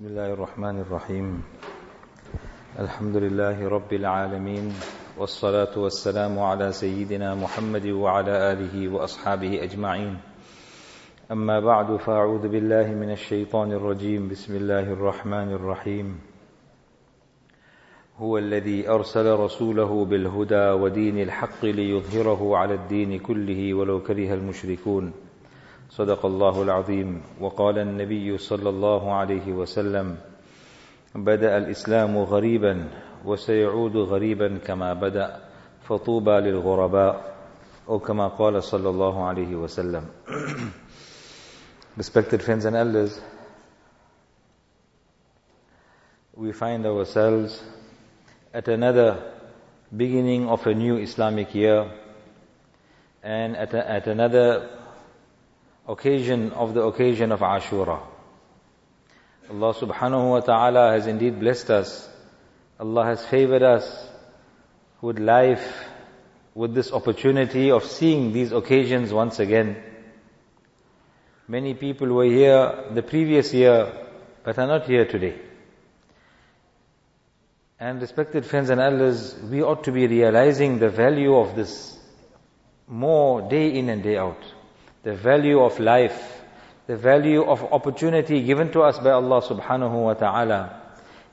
بسم الله الرحمن الرحيم. الحمد لله رب العالمين والصلاة والسلام على سيدنا محمد وعلى آله وأصحابه أجمعين. أما بعد فأعوذ بالله من الشيطان الرجيم. بسم الله الرحمن الرحيم. هو الذي أرسل رسوله بالهدى ودين الحق ليظهره على الدين كله ولو كره المشركون. صدق الله العظيم. وقال النبي صلى الله عليه وسلم بدأ الإسلام غريبا وسيعود غريبا كما بدأ فطوبى للغرباء أو كما قال صلى الله عليه وسلم. Respected friends and elders we find ourselves at another beginning of a new islamic year and at, a, at another occasion of the occasion of Ashura. Allah subhanahu wa ta'ala has indeed blessed us. Allah has favored us with life, with this opportunity of seeing these occasions once again. Many people were here the previous year, but are not here today. And respected friends and elders, we ought to be realizing the value of this more day in and day out the value of life, the value of opportunity given to us by Allah subhanahu wa ta'ala.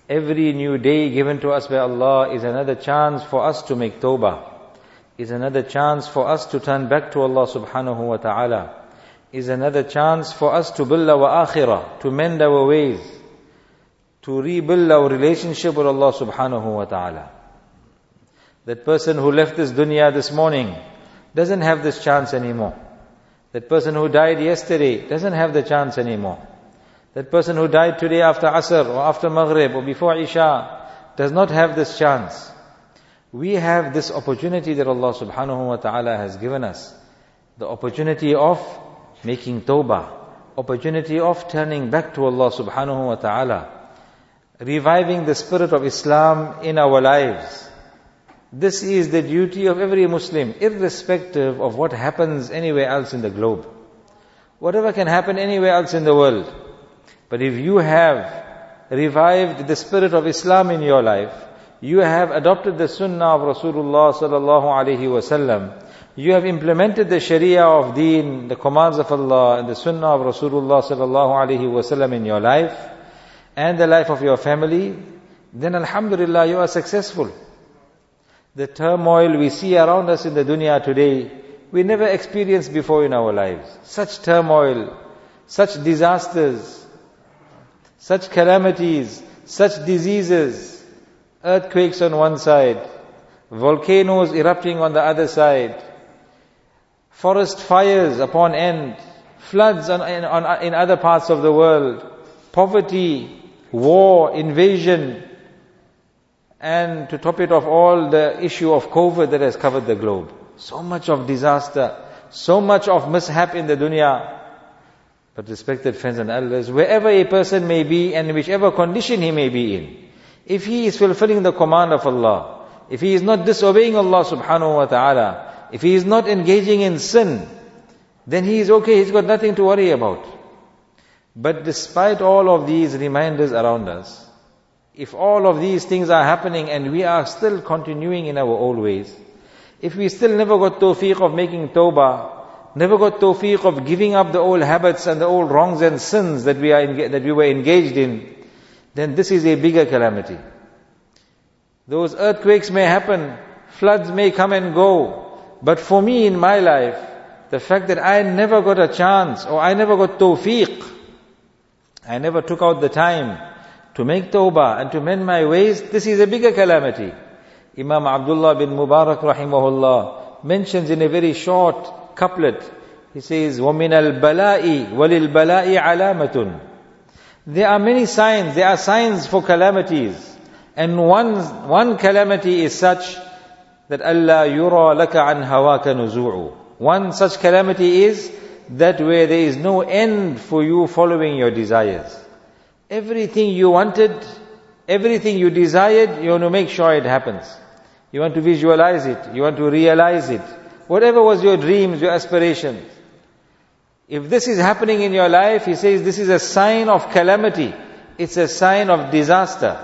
Every new day given to us by Allah is another chance for us to make tawbah, is another chance for us to turn back to Allah subhanahu wa ta'ala, is another chance for us to build our akhirah, to mend our ways, to rebuild our relationship with Allah subhanahu wa ta'ala. That person who left this dunya this morning doesn't have this chance anymore. That person who died yesterday doesn't have the chance anymore. That person who died today after Asr or after Maghrib or before Isha does not have this chance. We have this opportunity that Allah subhanahu wa ta'ala has given us. The opportunity of making tawbah. Opportunity of turning back to Allah subhanahu wa ta'ala. Reviving the spirit of Islam in our lives this is the duty of every Muslim, irrespective of what happens anywhere else in the globe. Whatever can happen anywhere else in the world. But if you have revived the spirit of Islam in your life, you have adopted the sunnah of Rasulullah sallallahu alaihi wasallam, you have implemented the sharia of deen, the commands of Allah and the sunnah of Rasulullah sallallahu alaihi wasallam in your life, and the life of your family, then alhamdulillah you are successful. The turmoil we see around us in the dunya today, we never experienced before in our lives. Such turmoil, such disasters, such calamities, such diseases, earthquakes on one side, volcanoes erupting on the other side, forest fires upon end, floods on, on, in other parts of the world, poverty, war, invasion, and to top it off all, the issue of COVID that has covered the globe. So much of disaster, so much of mishap in the dunya. But respected friends and elders, wherever a person may be and whichever condition he may be in, if he is fulfilling the command of Allah, if he is not disobeying Allah subhanahu wa ta'ala, if he is not engaging in sin, then he is okay, he's got nothing to worry about. But despite all of these reminders around us, if all of these things are happening and we are still continuing in our old ways, if we still never got tawfiq of making tawbah, never got tawfiq of giving up the old habits and the old wrongs and sins that we are that we were engaged in, then this is a bigger calamity. Those earthquakes may happen, floods may come and go, but for me in my life, the fact that I never got a chance or I never got tawfiq, I never took out the time to make tawbah and to mend my ways, this is a bigger calamity. Imam Abdullah bin Mubarak rahimahullah mentions in a very short couplet, he says, وَمِنَ الْبَلَاءِ وَلِلْبَلَاءِ عَلَامَةٌ There are many signs, there are signs for calamities. And one, one calamity is such that Allah yura laka an hawaka nuzu'u. One such calamity is that where there is no end for you following your desires. Everything you wanted, everything you desired, you want to make sure it happens. You want to visualize it, you want to realize it. Whatever was your dreams, your aspirations. If this is happening in your life, he says this is a sign of calamity. It's a sign of disaster.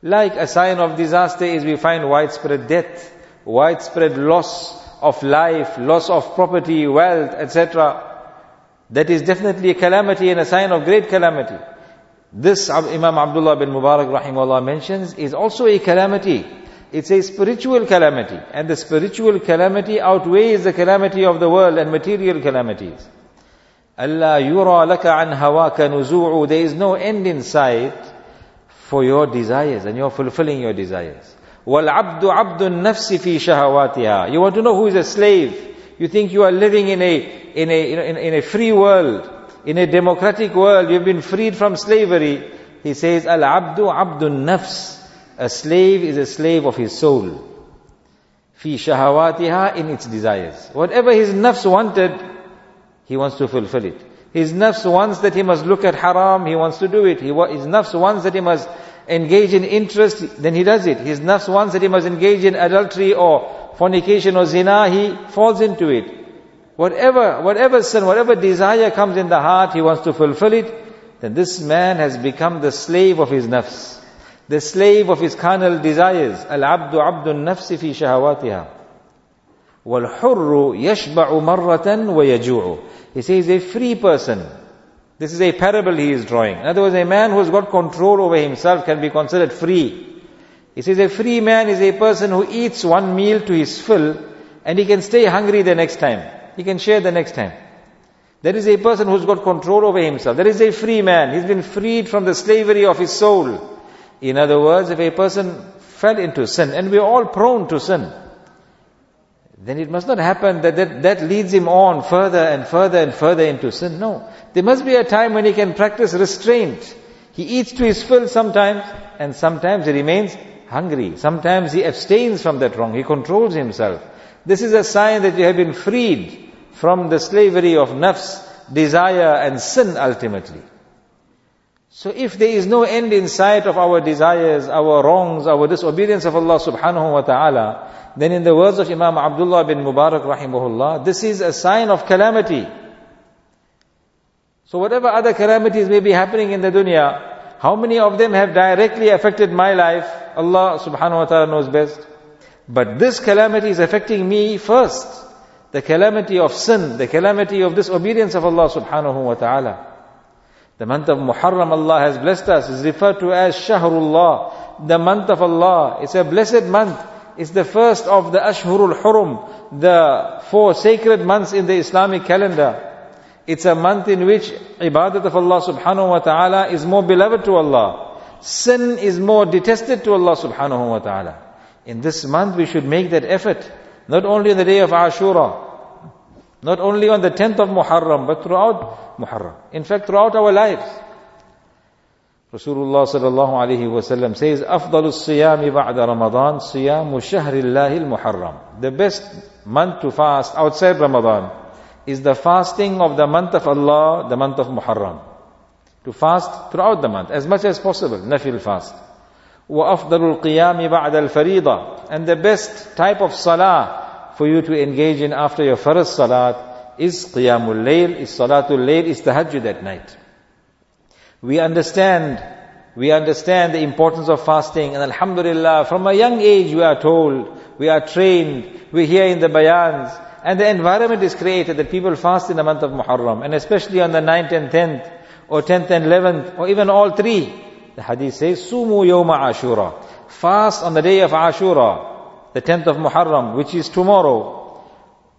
Like a sign of disaster is we find widespread death, widespread loss of life, loss of property, wealth, etc. That is definitely a calamity and a sign of great calamity. This Imam Abdullah bin Mubarak rahimahullah mentions is also a calamity. It's a spiritual calamity. And the spiritual calamity outweighs the calamity of the world and material calamities. Allah yura laka an hawaka nuzu'u. There is no end in sight for your desires and you're fulfilling your desires. وَالْعَبْدُ عَبْدُ النَّفْسِ فِي شَهَوَاتِهَا You want to know who is a slave. You think you are living in a, in a, in a, in a free world, in a democratic world. You've been freed from slavery. He says, Al-abdu abdun nafs. A slave is a slave of his soul. Fi shahawatiha in its desires. Whatever his nafs wanted, he wants to fulfill it. His nafs wants that he must look at haram, he wants to do it. His nafs wants that he must engage in interest, then he does it. His nafs wants that he must engage in adultery or fornication or zina, he falls into it. Whatever, whatever sin, whatever desire comes in the heart, he wants to fulfill it, then this man has become the slave of his nafs. The slave of his carnal desires. Al-abdu abdu nafsi fi shahawatiha. وَالْحُرُّ يَشْبَعُ مَرَّةً وَيَجُوعُ He says a free person this is a parable he is drawing. In other words, a man who has got control over himself can be considered free. He says a free man is a person who eats one meal to his fill and he can stay hungry the next time. He can share the next time. There is a person who's got control over himself. There is a free man. He's been freed from the slavery of his soul. In other words, if a person fell into sin, and we're all prone to sin, then it must not happen that, that that leads him on further and further and further into sin. No. There must be a time when he can practice restraint. He eats to his fill sometimes, and sometimes he remains hungry. Sometimes he abstains from that wrong. He controls himself. This is a sign that you have been freed from the slavery of nafs, desire and sin ultimately. So if there is no end in sight of our desires, our wrongs, our disobedience of Allah subhanahu wa ta'ala, then in the words of Imam Abdullah bin Mubarak rahimahullah, this is a sign of calamity. So whatever other calamities may be happening in the dunya, how many of them have directly affected my life? Allah subhanahu wa ta'ala knows best. But this calamity is affecting me first. The calamity of sin, the calamity of disobedience of Allah subhanahu wa ta'ala. The month of Muharram Allah has blessed us is referred to as Shahrullah, the month of Allah. It's a blessed month. It's the first of the Ashhurul Hurum, the four sacred months in the Islamic calendar. It's a month in which ibadat of Allah subhanahu wa ta'ala is more beloved to Allah. Sin is more detested to Allah subhanahu wa ta'ala. In this month we should make that effort. Not only on the day of Ashura, not only on the 10th of Muharram, but throughout Muharram. In fact, throughout our lives. Rasulullah sallallahu alayhi wa sallam says, أفضل الصيام بعد رمضان صيام شهر الله المحرم. The best month to fast outside Ramadan is the fasting of the month of Allah, the month of Muharram. To fast throughout the month, as much as possible, nafil fast. وَأَفْضَلُ الْقِيَامِ بَعْدَ الْفَرِيضَةِ And the best type of salah for you to engage in after your first salat is qiyamul layl, is salatul layl, is tahajjud at night. We understand, we understand the importance of fasting and alhamdulillah, from a young age we are told, we are trained, we hear in the bayans, and the environment is created that people fast in the month of Muharram, and especially on the 9th and 10th, or 10th and 11th, or even all three. The hadith says, Sumu yawma ashura. Fast on the day of Ashura, the 10th of Muharram, which is tomorrow.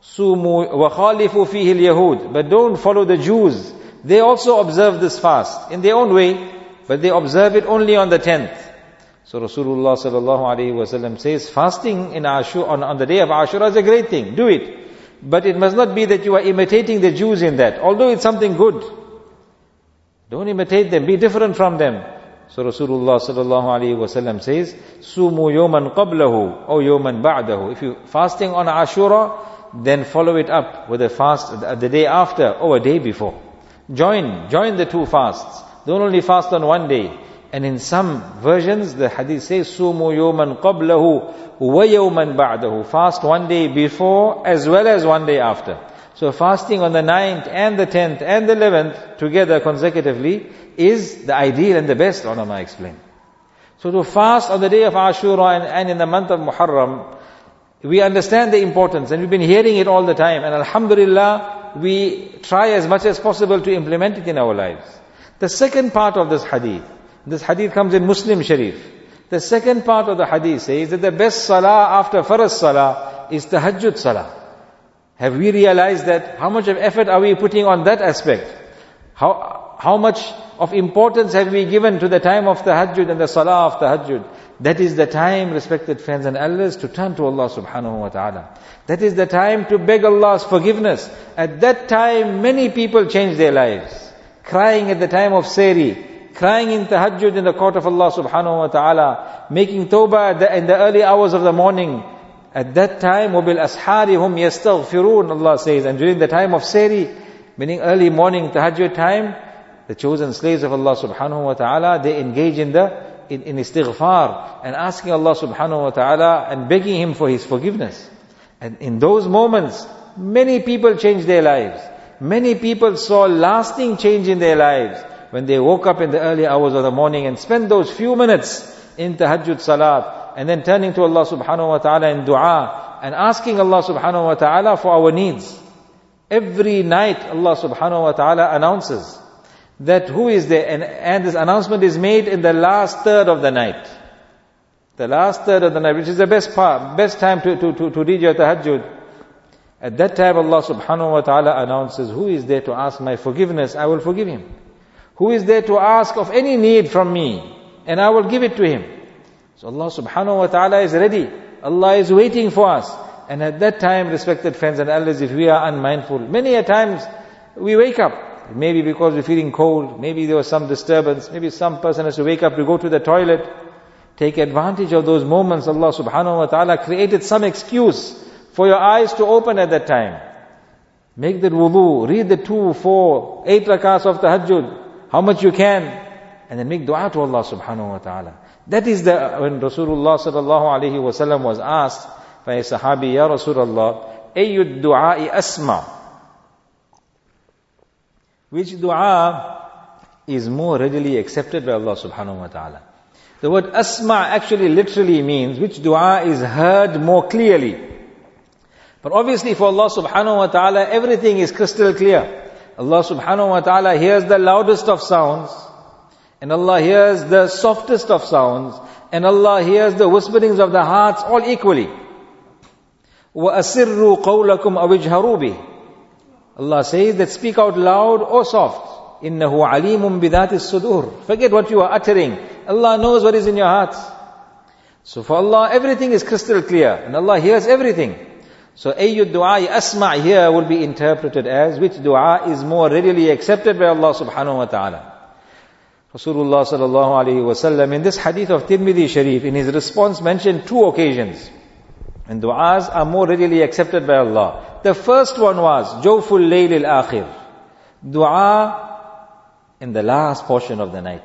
Sumu wa khalifu fihi al-yahud. But don't follow the Jews. They also observe this fast in their own way, but they observe it only on the 10th. So Rasulullah sallallahu alaihi wasallam says, fasting in Ashura, on, on the day of Ashura is a great thing. Do it. But it must not be that you are imitating the Jews in that, although it's something good. Don't imitate them, be different from them. So Rasulullah sallallahu alaihi wasallam says, "Sumu yoman qablahu or yoman ba'dahu." If you fasting on Ashura, then follow it up with a fast the day after or a day before. Join, join the two fasts. Don't only fast on one day. And in some versions, the hadith says, Sumu yoman qablahu wa yawman ba'dahu. Fast one day before as well as one day after. So fasting on the 9th and the 10th and the 11th together consecutively is the ideal and the best, ulama explain. So to fast on the day of Ashura and, and in the month of Muharram, we understand the importance and we've been hearing it all the time and Alhamdulillah, we try as much as possible to implement it in our lives. The second part of this hadith, this hadith comes in Muslim Sharif. The second part of the hadith says that the best salah after farz salah is the tahajjud salah. Have we realized that? How much of effort are we putting on that aspect? How, how much of importance have we given to the time of tahajjud and the salah of tahajjud? That is the time, respected friends and elders, to turn to Allah subhanahu wa ta'ala. That is the time to beg Allah's forgiveness. At that time, many people change their lives. Crying at the time of seri, crying in tahajjud in the court of Allah subhanahu wa ta'ala, making tawbah in the early hours of the morning, at that time, وَبِالْأَسْحَارِ هُمْ يَسْتَغْفِرُونَ Allah says, and during the time of Seri, meaning early morning, tahajjud time, the chosen slaves of Allah subhanahu wa ta'ala, they engage in the, in, in istighfar, and asking Allah subhanahu wa ta'ala, and begging Him for His forgiveness. And in those moments, many people changed their lives. Many people saw lasting change in their lives when they woke up in the early hours of the morning and spent those few minutes in tahajjud salat, and then turning to Allah subhanahu wa ta'ala in dua and asking Allah subhanahu wa ta'ala for our needs. Every night Allah subhanahu wa ta'ala announces that who is there and, and this announcement is made in the last third of the night. The last third of the night, which is the best part, best time to, to, to, to read your tahajjud. At that time Allah subhanahu wa ta'ala announces, who is there to ask my forgiveness? I will forgive him. Who is there to ask of any need from me? And I will give it to him. So Allah subhanahu wa ta'ala is ready. Allah is waiting for us. And at that time, respected friends and elders, if we are unmindful, many a times we wake up. Maybe because we're feeling cold, maybe there was some disturbance, maybe some person has to wake up to go to the toilet. Take advantage of those moments. Allah subhanahu wa ta'ala created some excuse for your eyes to open at that time. Make the wudu, read the two, four, eight rakats of the tahajjud, how much you can, and then make dua to Allah subhanahu wa ta'ala. That is the, when Rasulullah sallallahu alayhi wasallam was asked by a sahabi, Ya Rasulullah, ayyud du'a'i asma. Which dua is more readily accepted by Allah subhanahu wa ta'ala? The word asma actually literally means which dua is heard more clearly. But obviously for Allah subhanahu wa ta'ala, everything is crystal clear. Allah subhanahu wa ta'ala hears the loudest of sounds, and Allah hears the softest of sounds. And Allah hears the whisperings of the hearts all equally. وَأَسِرُّوا قَوْلَكُمْ أَوِجْهَرُوا بِهِ Allah says that speak out loud or soft. إِنَّهُ عَلِيمٌ بِذَاتِ الصُّدُورِ Forget what you are uttering. Allah knows what is in your hearts. So for Allah, everything is crystal clear. And Allah hears everything. So ayyud dua asma' here will be interpreted as which dua is more readily accepted by Allah subhanahu wa ta'ala. Rasulullah sallallahu alayhi wasallam in this hadith of Tirmidhi Sharif, in his response mentioned two occasions. And du'as are more readily accepted by Allah. The first one was, Jawful Layl al-Akhir. Dua in the last portion of the night.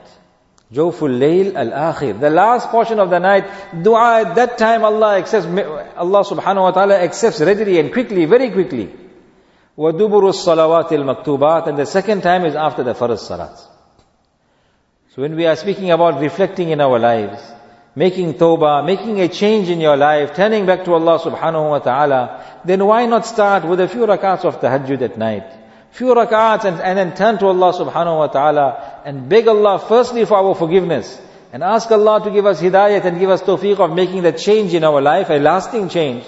Jawful Layl al-Akhir. The last portion of the night, dua at that time Allah accepts, Allah subhanahu wa ta'ala accepts readily and quickly, very quickly. وَدُبُرُ الصَّلَوَاتِ الْمَكْتُوبَاتِ And the second time is after the first salats. So when we are speaking about reflecting in our lives, making tawbah, making a change in your life, turning back to Allah subhanahu wa ta'ala, then why not start with a few rakats of tahajjud at night? Few rakats and, and then turn to Allah subhanahu wa ta'ala and beg Allah firstly for our forgiveness and ask Allah to give us hidayat and give us tawfiq of making that change in our life, a lasting change.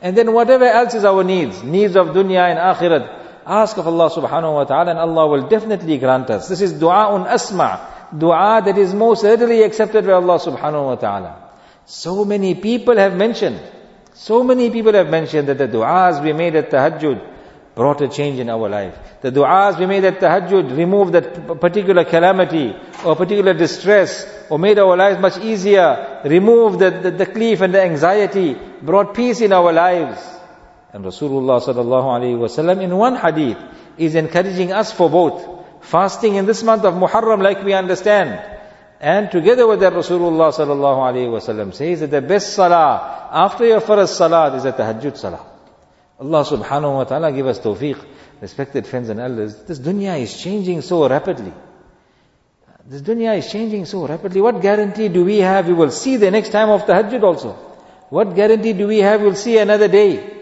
And then whatever else is our needs, needs of dunya and akhirat, ask of Allah subhanahu wa ta'ala and Allah will definitely grant us. This is du'a'un asma' dua that is most readily accepted by Allah subhanahu wa ta'ala. So many people have mentioned, so many people have mentioned that the du'as we made at tahajjud brought a change in our life. The du'as we made at tahajjud removed that particular calamity or particular distress or made our lives much easier, removed the, the, the cliff and the anxiety, brought peace in our lives. And Rasulullah sallallahu alayhi wasallam in one hadith is encouraging us for both fasting in this month of Muharram like we understand. And together with that Rasulullah sallallahu alayhi wasallam says that the best salah after your first salah is a tahajjud salah. Allah subhanahu wa ta'ala give us tawfiq. Respected friends and elders, this dunya is changing so rapidly. This dunya is changing so rapidly. What guarantee do we have we will see the next time of the Hajj also? What guarantee do we have we'll see another day?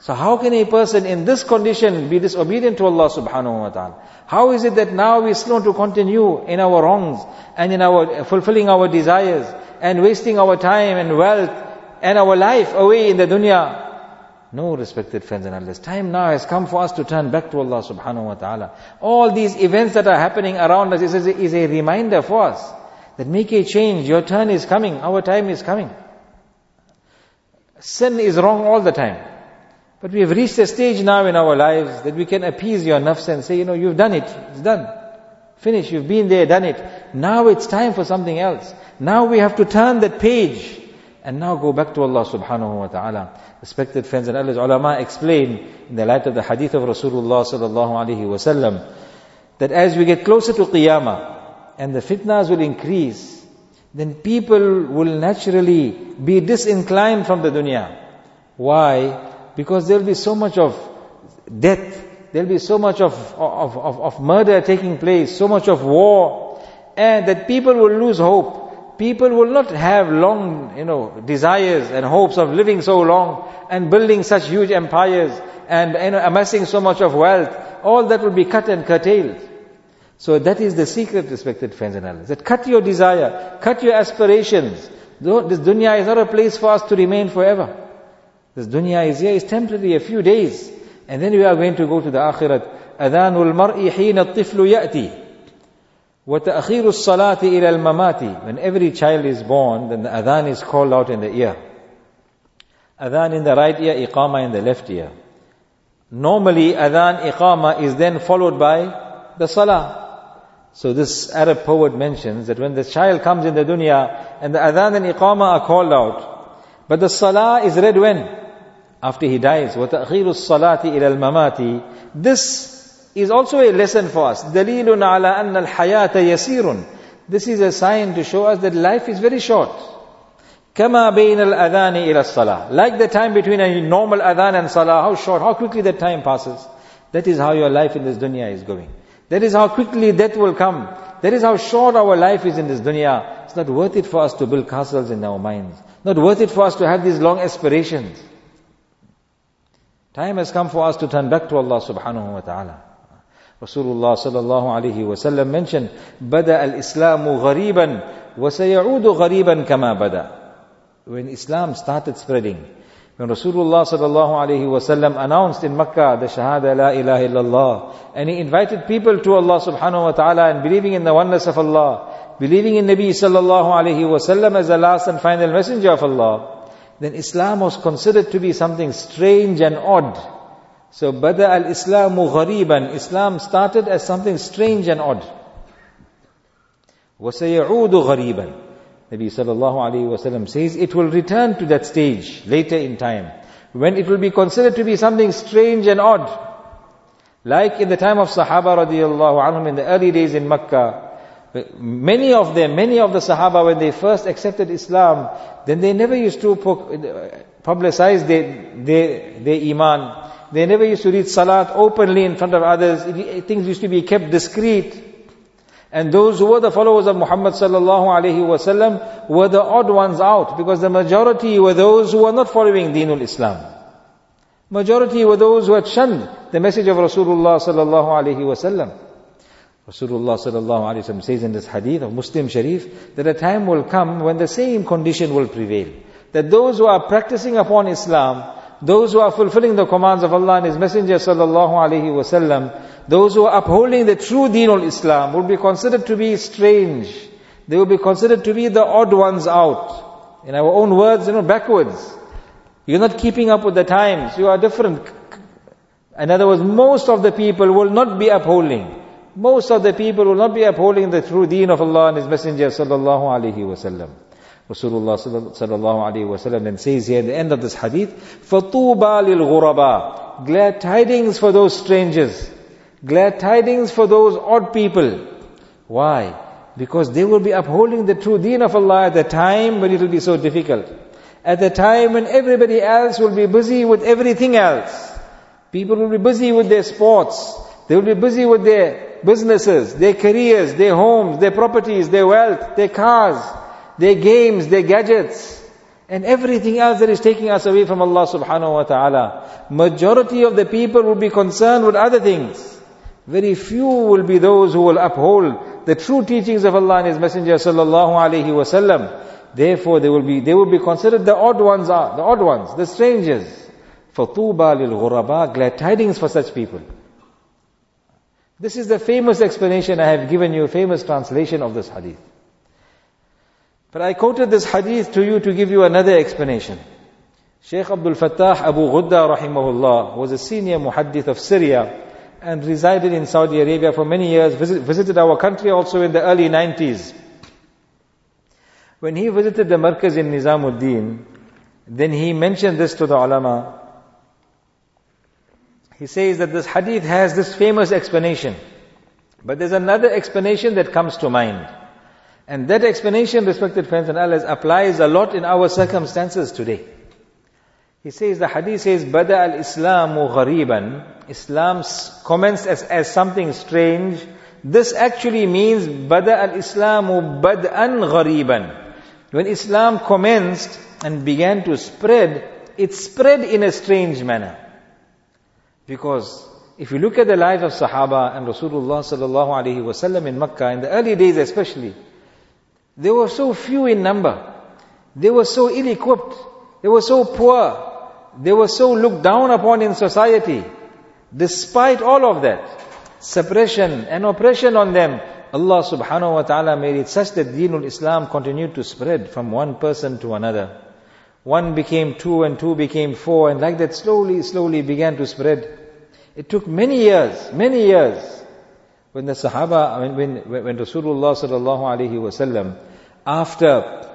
So how can a person in this condition be disobedient to Allah subhanahu wa ta'ala? How is it that now we slow to continue in our wrongs and in our fulfilling our desires and wasting our time and wealth and our life away in the dunya? No, respected friends and elders. Time now has come for us to turn back to Allah subhanahu wa ta'ala. All these events that are happening around us is is a reminder for us that make a change. Your turn is coming. Our time is coming. Sin is wrong all the time. But we have reached a stage now in our lives that we can appease your nafs and say, you know, you've done it. It's done. Finish. You've been there, done it. Now it's time for something else. Now we have to turn that page and now go back to Allah subhanahu wa ta'ala. Respected friends and elders, ulama explain in the light of the hadith of Rasulullah sallallahu alaihi wasallam that as we get closer to Qiyamah and the fitnas will increase, then people will naturally be disinclined from the dunya. Why? Because there'll be so much of death, there'll be so much of, of, of, of murder taking place, so much of war, and that people will lose hope. People will not have long, you know, desires and hopes of living so long and building such huge empires and you know, amassing so much of wealth. All that will be cut and curtailed. So that is the secret, respected friends and allies. That cut your desire, cut your aspirations. This dunya is not a place for us to remain forever. This dunya is here, is temporary, a few days. And then we are going to go to the akhirat. أذان المرء حين الطفل يأتي وتأخير الصلاة إلى الممات When every child is born, then the adhan is called out in the ear. Adhan in the right ear, iqama in the left ear. Normally, adhan, iqama is then followed by the salah. So this Arab poet mentions that when the child comes in the dunya and the adhan and iqama are called out, but the salah is read when? After he dies. وَتَأْخِيرُ الصَّلَاةِ إِلَى الْمَمَاتِ This is also a lesson for us. دَلِيلٌ عَلَى أَنَّ الْحَيَاةَ يَسِيرٌ This is a sign to show us that life is very short. كما بين الأذان إلى الصلاة Like the time between a normal adhan and salah, how short, how quickly that time passes. That is how your life in this dunya is going. That is how quickly death will come. That is how short our life is in this dunya. It's not worth it for us to build castles in our minds. Not worth it for us to have these long aspirations. Time has come for us to turn back to Allah subhanahu wa ta'ala. Rasulullah sallallahu alayhi wa sallam mentioned, Bada al-Islamu ghariban wa sayahudu ghariban kama bada. When Islam started spreading, when Rasulullah sallallahu alaihi wasallam announced in Makkah the Shahada la ilaha illallah, and he invited people to Allah subhanahu wa ta'ala and believing in the oneness of Allah, believing in Nabi sallallahu alaihi wasallam as the last and final messenger of Allah, then Islam was considered to be something strange and odd. So Bada al-Islamu ghariban, Islam started as something strange and odd. وَسَيَعُودُ غَرِيبًا Nabi sallallahu alayhi wasallam says it will return to that stage later in time when it will be considered to be something strange and odd. Like in the time of Sahaba radiallahu anhum in the early days in Makkah, many of them, many of the Sahaba when they first accepted Islam, then they never used to publicize their, their, their iman. They never used to read salat openly in front of others. Things used to be kept discreet. And those who were the followers of Muhammad sallallahu alaihi wasallam were the odd ones out because the majority were those who were not following Deenul Islam. Majority were those who had shunned the message of Rasulullah sallallahu alaihi wasallam. Rasulullah sallallahu alaihi wasallam says in this hadith of Muslim Sharif that a time will come when the same condition will prevail. That those who are practicing upon Islam those who are fulfilling the commands of Allah and His Messenger sallallahu alaihi wasallam, those who are upholding the true deen of Islam will be considered to be strange. They will be considered to be the odd ones out. In our own words, you know, backwards. You're not keeping up with the times. You are different. In other words, most of the people will not be upholding. Most of the people will not be upholding the true deen of Allah and His Messenger sallallahu alaihi wasallam. Rasulullah sallallahu alaihi wasallam then says here at the end of this hadith, "Fatuba lil glad tidings for those strangers, glad tidings for those odd people." Why? Because they will be upholding the true deen of Allah at the time when it will be so difficult, at the time when everybody else will be busy with everything else. People will be busy with their sports. They will be busy with their businesses, their careers, their homes, their properties, their wealth, their cars their games, their gadgets, and everything else that is taking us away from Allah subhanahu wa ta'ala. Majority of the people will be concerned with other things. Very few will be those who will uphold the true teachings of Allah and His Messenger sallallahu alaihi wasallam. Therefore, they will be they will be considered the odd ones are the odd ones, the strangers. Fatuba lil ghuraba, glad tidings for such people. This is the famous explanation I have given you, famous translation of this hadith. But I quoted this hadith to you to give you another explanation. Sheikh Abdul Fattah Abu Ghudda rahimahullah was a senior muhaddith of Syria and resided in Saudi Arabia for many years, visit, visited our country also in the early 90s. When he visited the Markaz in Nizamuddin, then he mentioned this to the ulama. He says that this hadith has this famous explanation. But there's another explanation that comes to mind. And that explanation, respected friends and allies, applies a lot in our circumstances today. He says, the hadith says, Bada al-Islamu ghariban. Islam commenced as, as something strange. This actually means, Bada al-Islamu bad'an ghariban. When Islam commenced and began to spread, it spread in a strange manner. Because if you look at the life of Sahaba and Rasulullah sallallahu alaihi wasallam in Makkah, in the early days especially, they were so few in number. They were so ill-equipped. They were so poor. They were so looked down upon in society. Despite all of that, suppression and oppression on them, Allah subhanahu wa ta'ala made it such that Deenul Islam continued to spread from one person to another. One became two and two became four and like that slowly, slowly began to spread. It took many years, many years. When the Sahaba, when, when, when Rasulullah sallallahu alayhi wasallam after,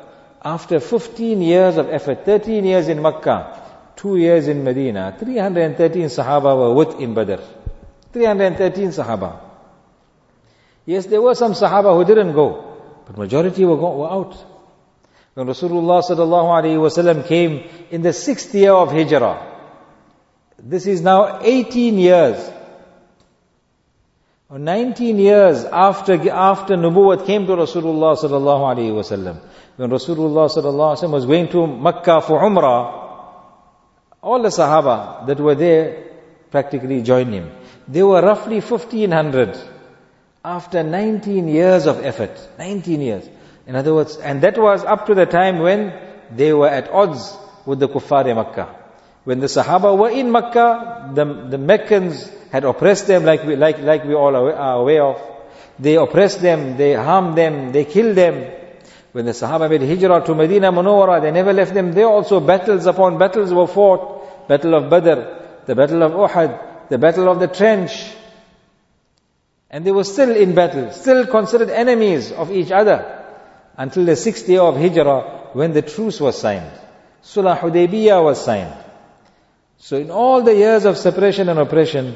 after 15 years of effort, 13 years in Makkah, 2 years in Medina, 313 Sahaba were with in Badr. 313 Sahaba. Yes, there were some Sahaba who didn't go, but majority were, go, were out. When Rasulullah sallallahu alaihi wasallam came in the sixth year of Hijrah, this is now 18 years 19 years after, after Nubuwwat came to Rasulullah sallallahu alaihi wasallam, when Rasulullah sallallahu alaihi wasallam was going to Makkah for Umrah, all the Sahaba that were there practically joined him. They were roughly 1500 after 19 years of effort. 19 years. In other words, and that was up to the time when they were at odds with the kuffar Makkah. When the Sahaba were in Makkah, the, the Meccans had oppressed them like we, like, like we all are aware of. They oppressed them, they harmed them, they killed them. When the Sahaba made hijrah to Medina Munawwara, they never left them. There also battles upon battles were fought. Battle of Badr, the battle of Uhud, the battle of the trench. And they were still in battle, still considered enemies of each other. Until the sixth year of hijrah, when the truce was signed. Sulh Hudaybiyah was signed. So in all the years of separation and oppression,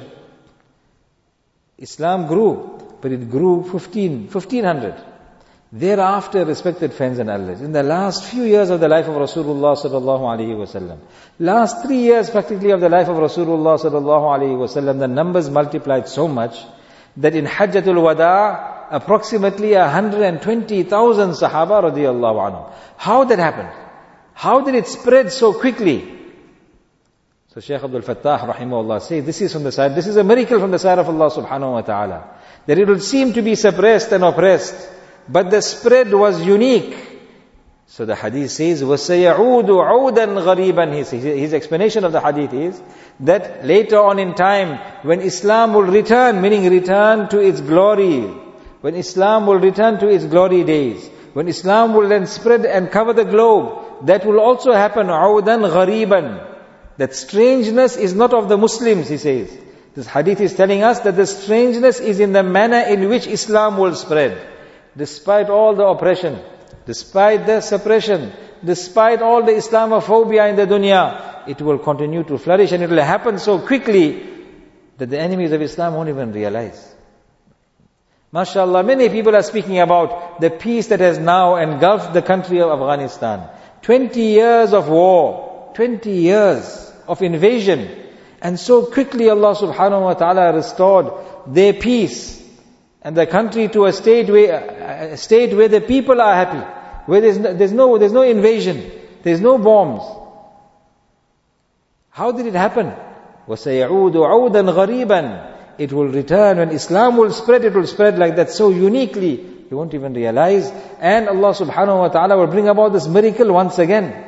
Islam grew, but it grew 15, 1500. Thereafter, respected friends and allies, in the last few years of the life of Rasulullah sallallahu alaihi wasallam, last three years practically of the life of Rasulullah sallallahu alaihi wasallam, the numbers multiplied so much that in Hajjatul Wada, approximately 120,000 Sahaba radiallahu anhu. How that happened? How did it spread so quickly? So Shaykh Abdul Fattah rahimahullah say this is from the side, this is a miracle from the side of Allah subhanahu wa ta'ala. That it would seem to be suppressed and oppressed, but the spread was unique. So the hadith says, وَسَيَعُودُ عُودًا غَرِيبًا his, his explanation of the hadith is that later on in time, when Islam will return, meaning return to its glory, when Islam will return to its glory days, when Islam will then spread and cover the globe, that will also happen عُودًا غَرِيبًا that strangeness is not of the Muslims, he says. This hadith is telling us that the strangeness is in the manner in which Islam will spread. Despite all the oppression, despite the suppression, despite all the Islamophobia in the dunya, it will continue to flourish and it will happen so quickly that the enemies of Islam won't even realize. MashaAllah, many people are speaking about the peace that has now engulfed the country of Afghanistan. 20 years of war, 20 years of invasion. And so quickly Allah subhanahu wa ta'ala restored their peace and the country to a state where, a state where the people are happy, where there's no, there's no, there's no invasion, there's no bombs. How did it happen? وَسَيَعُودُ عَوْدًا غَرِيبًا It will return when Islam will spread, it will spread like that so uniquely, you won't even realize. And Allah subhanahu wa ta'ala will bring about this miracle once again.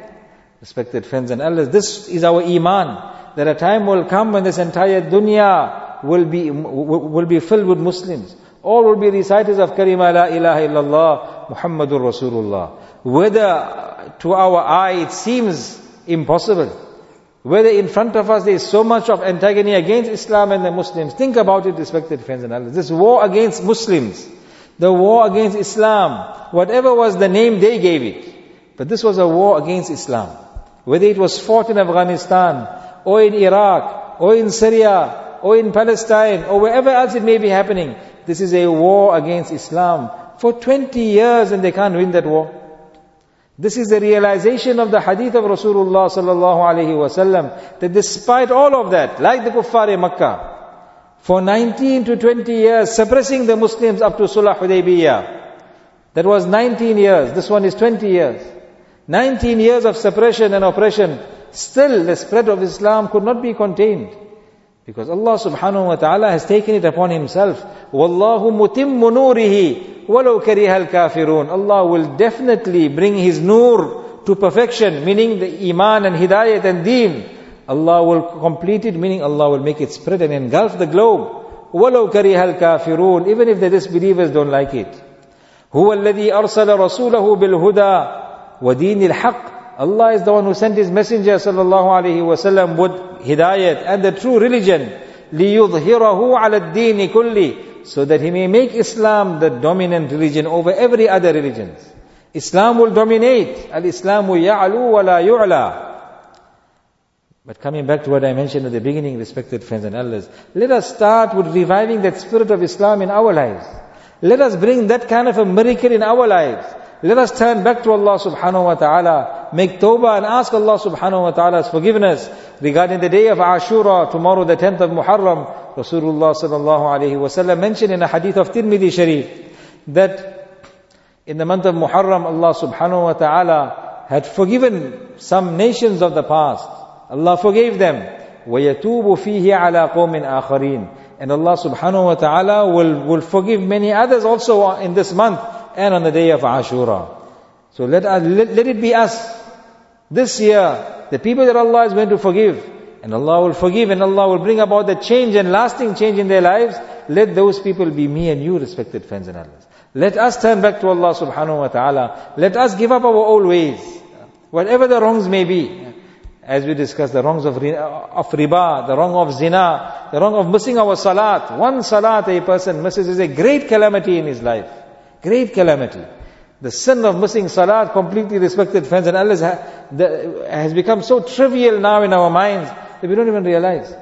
Respected friends and elders, this is our iman. That a time will come when this entire dunya will be, will be filled with Muslims. All will be reciters of Kalima La ilaha illallah Muhammadur Rasulullah. Whether to our eye it seems impossible, whether in front of us there is so much of antagony against Islam and the Muslims, think about it respected friends and others. This war against Muslims, the war against Islam, whatever was the name they gave it. But this was a war against Islam. Whether it was fought in Afghanistan, or in Iraq, or in Syria, or in Palestine, or wherever else it may be happening, this is a war against Islam. For 20 years and they can't win that war. This is the realization of the hadith of Rasulullah sallallahu alaihi wasallam that despite all of that, like the kuffar in Makkah, for 19 to 20 years suppressing the Muslims up to Sulh Hudaybiyah. That was 19 years. This one is 20 years. 19 years of suppression and oppression. Still the spread of Islam could not be contained. Because Allah subhanahu wa ta'ala has taken it upon Himself. Wallahu mutimmu nurihi walau kariha al-kafirun. Allah will definitely bring His nur to perfection, meaning the iman and hidayat and deen. Allah will complete it, meaning Allah will make it spread and engulf the globe. وَلَوْ كَرِهَ الْكَافِرُونَ Even if the disbelievers don't like it. هُوَ الَّذِي أَرْسَلَ رَسُولَهُ بِالْهُدَى وَدِينِ الْحَقِّ Allah is the one who sent His Messenger sallallahu alaihi wasallam with hidayat and the true religion. لِيُظْهِرَهُ عَلَى الدِّينِ كُلِّ So that He may make Islam the dominant religion over every other religions. Islam will dominate. Al-Islamu ya'lu wa la yu'la. But coming back to what I mentioned at the beginning, respected friends and elders, let us start with reviving that spirit of Islam in our lives. Let us bring that kind of a miracle in our lives. Let us turn back to Allah subhanahu wa ta'ala, make tawbah and ask Allah subhanahu wa ta'ala's forgiveness regarding the day of Ashura, tomorrow the 10th of Muharram. Rasulullah sallallahu alayhi wa sallam mentioned in a hadith of Tirmidhi Sharif that in the month of Muharram Allah subhanahu wa ta'ala had forgiven some nations of the past. Allah forgave them. وَيَتُوبُ فِيهِ عَلَى قَوْمٍ آخَرِينَ And Allah subhanahu wa ta'ala will, will forgive many others also in this month and on the day of Ashura. So let, us, let, let it be us. This year, the people that Allah is going to forgive, and Allah will forgive and Allah will bring about the change and lasting change in their lives. Let those people be me and you, respected friends and others. Let us turn back to Allah subhanahu wa ta'ala. Let us give up our old ways. Whatever the wrongs may be. As we discussed, the wrongs of, of riba, the wrong of zina, the wrong of missing our salat. One salat a person misses is a great calamity in his life. Great calamity. The sin of missing salat, completely respected friends and Allah has become so trivial now in our minds that we don't even realize.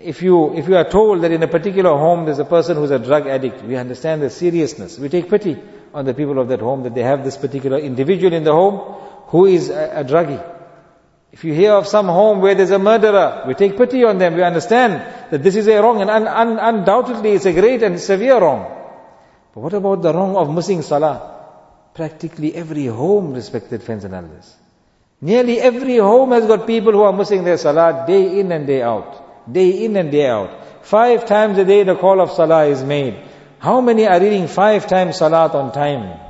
If you, if you are told that in a particular home there's a person who's a drug addict, we understand the seriousness. We take pity on the people of that home that they have this particular individual in the home who is a, a druggie. If you hear of some home where there's a murderer, we take pity on them. We understand that this is a wrong and un, un, undoubtedly it's a great and severe wrong. But what about the wrong of missing salah? Practically every home, respected friends and elders. Nearly every home has got people who are missing their salah day in and day out. Day in and day out. Five times a day the call of salah is made. How many are reading five times salat on time?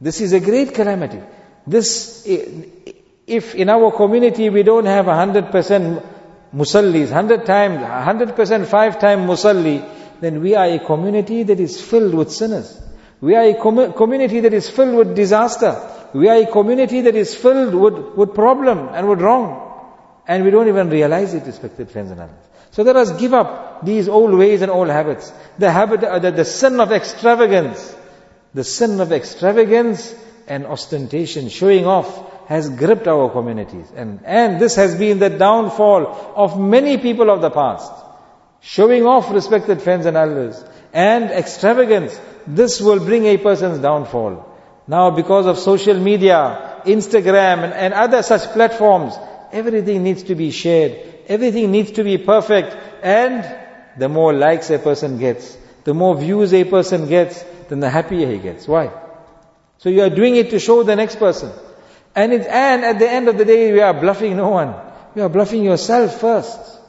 This is a great calamity. This, if in our community we don't have a hundred percent musallis, hundred times, hundred percent five time musalli, then we are a community that is filled with sinners. We are a com- community that is filled with disaster. We are a community that is filled with, with problem and with wrong. And we don't even realize it, respected friends and others. So let us give up these old ways and old habits. The habit, uh, the, the sin of extravagance. The sin of extravagance and ostentation, showing off, has gripped our communities. And, and this has been the downfall of many people of the past. Showing off respected friends and elders and extravagance, this will bring a person's downfall. Now because of social media, Instagram and, and other such platforms. Everything needs to be shared. Everything needs to be perfect. And the more likes a person gets, the more views a person gets, then the happier he gets. Why? So you are doing it to show the next person. And, it, and at the end of the day, we are bluffing no one. You are bluffing yourself first.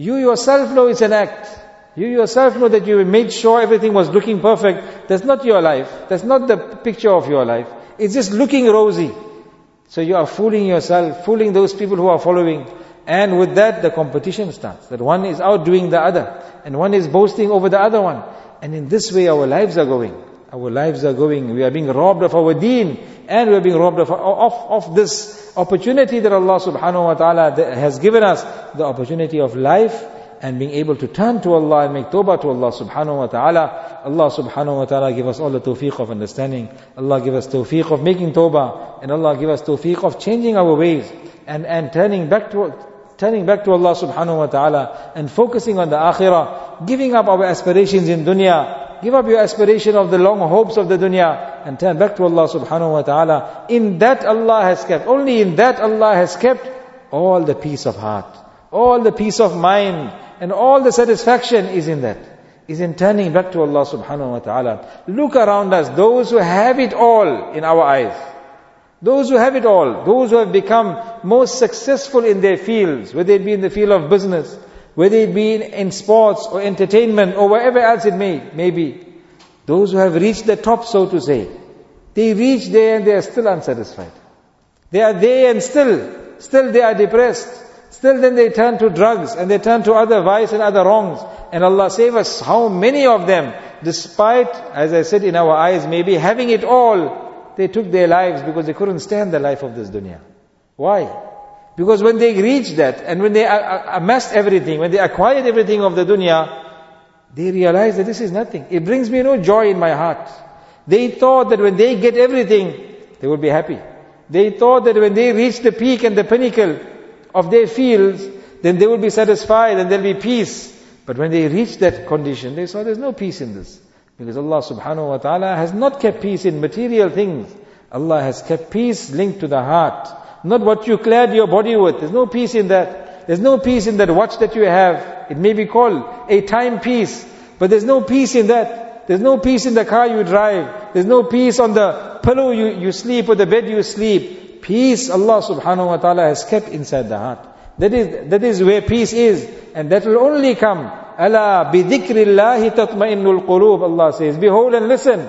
You yourself know it's an act. You yourself know that you made sure everything was looking perfect. That's not your life. That's not the picture of your life. It's just looking rosy. So you are fooling yourself, fooling those people who are following. And with that, the competition starts. That one is outdoing the other. And one is boasting over the other one. And in this way, our lives are going. Our lives are going. We are being robbed of our deen. And we are being robbed of, of, of this opportunity that Allah subhanahu wa ta'ala has given us. The opportunity of life and being able to turn to Allah and make tawbah to Allah subhanahu wa ta'ala. Allah subhanahu wa ta'ala give us all the tawfiq of understanding. Allah give us tawfiq of making tawbah. And Allah give us tawfiq of changing our ways and, and turning back to turning back to Allah subhanahu wa ta'ala and focusing on the akhirah, giving up our aspirations in dunya, give up your aspiration of the long hopes of the dunya and turn back to Allah subhanahu wa ta'ala. In that Allah has kept, only in that Allah has kept all the peace of heart, all the peace of mind, and all the satisfaction is in that. Is in turning back to Allah subhanahu wa ta'ala. Look around us, those who have it all in our eyes. Those who have it all, those who have become most successful in their fields, whether it be in the field of business, whether it be in, sports or entertainment or wherever else it may, may be. Those who have reached the top, so to say, they reach there and they are still unsatisfied. They are there and still, still they are depressed. Still then they turn to drugs and they turn to other vice and other wrongs. And Allah save us, how many of them, despite, as I said in our eyes, maybe having it all, they took their lives because they couldn't stand the life of this dunya. Why? Because when they reached that and when they amassed everything, when they acquired everything of the dunya, they realized that this is nothing. It brings me no joy in my heart. They thought that when they get everything, they will be happy. They thought that when they reach the peak and the pinnacle, of their fields, then they will be satisfied and there'll be peace. But when they reach that condition, they saw there's no peace in this. Because Allah subhanahu wa ta'ala has not kept peace in material things. Allah has kept peace linked to the heart. Not what you clad your body with. There's no peace in that. There's no peace in that watch that you have. It may be called a timepiece. But there's no peace in that. There's no peace in the car you drive. There's no peace on the pillow you, you sleep or the bed you sleep peace Allah subhanahu wa ta'ala has kept inside the heart. That is, that is where peace is. And that will only come. Ala bidhikrillahi tatma'innul qulub, Allah says. Behold and listen.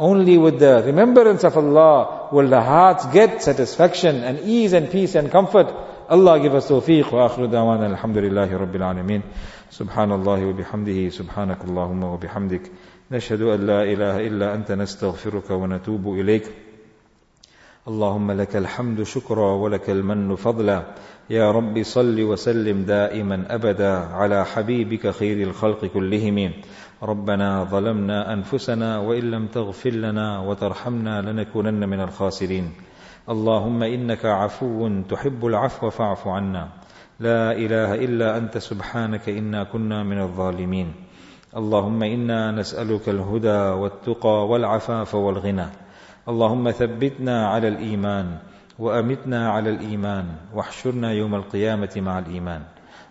Only with the remembrance of Allah will the hearts get satisfaction and ease and peace and comfort. Allah give us tawfiq wa akhiru dawana alhamdulillahi rabbil alameen. Subhanallah wa bihamdihi subhanakallahumma wa bihamdik. نشهد أن لا إله إلا أنت نستغفرك ونتوب إليك اللهم لك الحمد شكرا ولك المن فضلا يا رب صل وسلم دائما ابدا على حبيبك خير الخلق كلهم ربنا ظلمنا أنفسنا وإن لم تغفر لنا وترحمنا لنكونن من الخاسرين. اللهم إنك عفو تحب العفو فاعف عنا. لا إله إلا أنت سبحانك إنا كنا من الظالمين. اللهم إنا نسألك الهدى والتقى والعفاف والغنى. اللهم ثبتنا على الإيمان وأمتنا على الإيمان واحشرنا يوم القيامة مع الإيمان.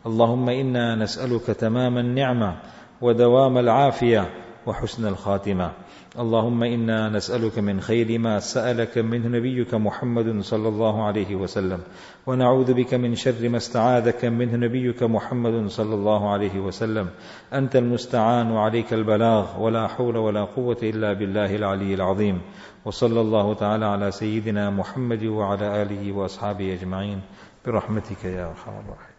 اللهم إنا نسألك تمام النعمة ودوام العافية وحسن الخاتمة. اللهم إنا نسألك من خير ما سألك منه نبيك محمد صلى الله عليه وسلم ونعوذ بك من شر ما استعاذك منه نبيك محمد صلى الله عليه وسلم. أنت المستعان وعليك البلاغ ولا حول ولا قوة إلا بالله العلي العظيم. وصلى الله تعالى على سيدنا محمد وعلى آله وأصحابه أجمعين. برحمتك يا أرحم الراحمين.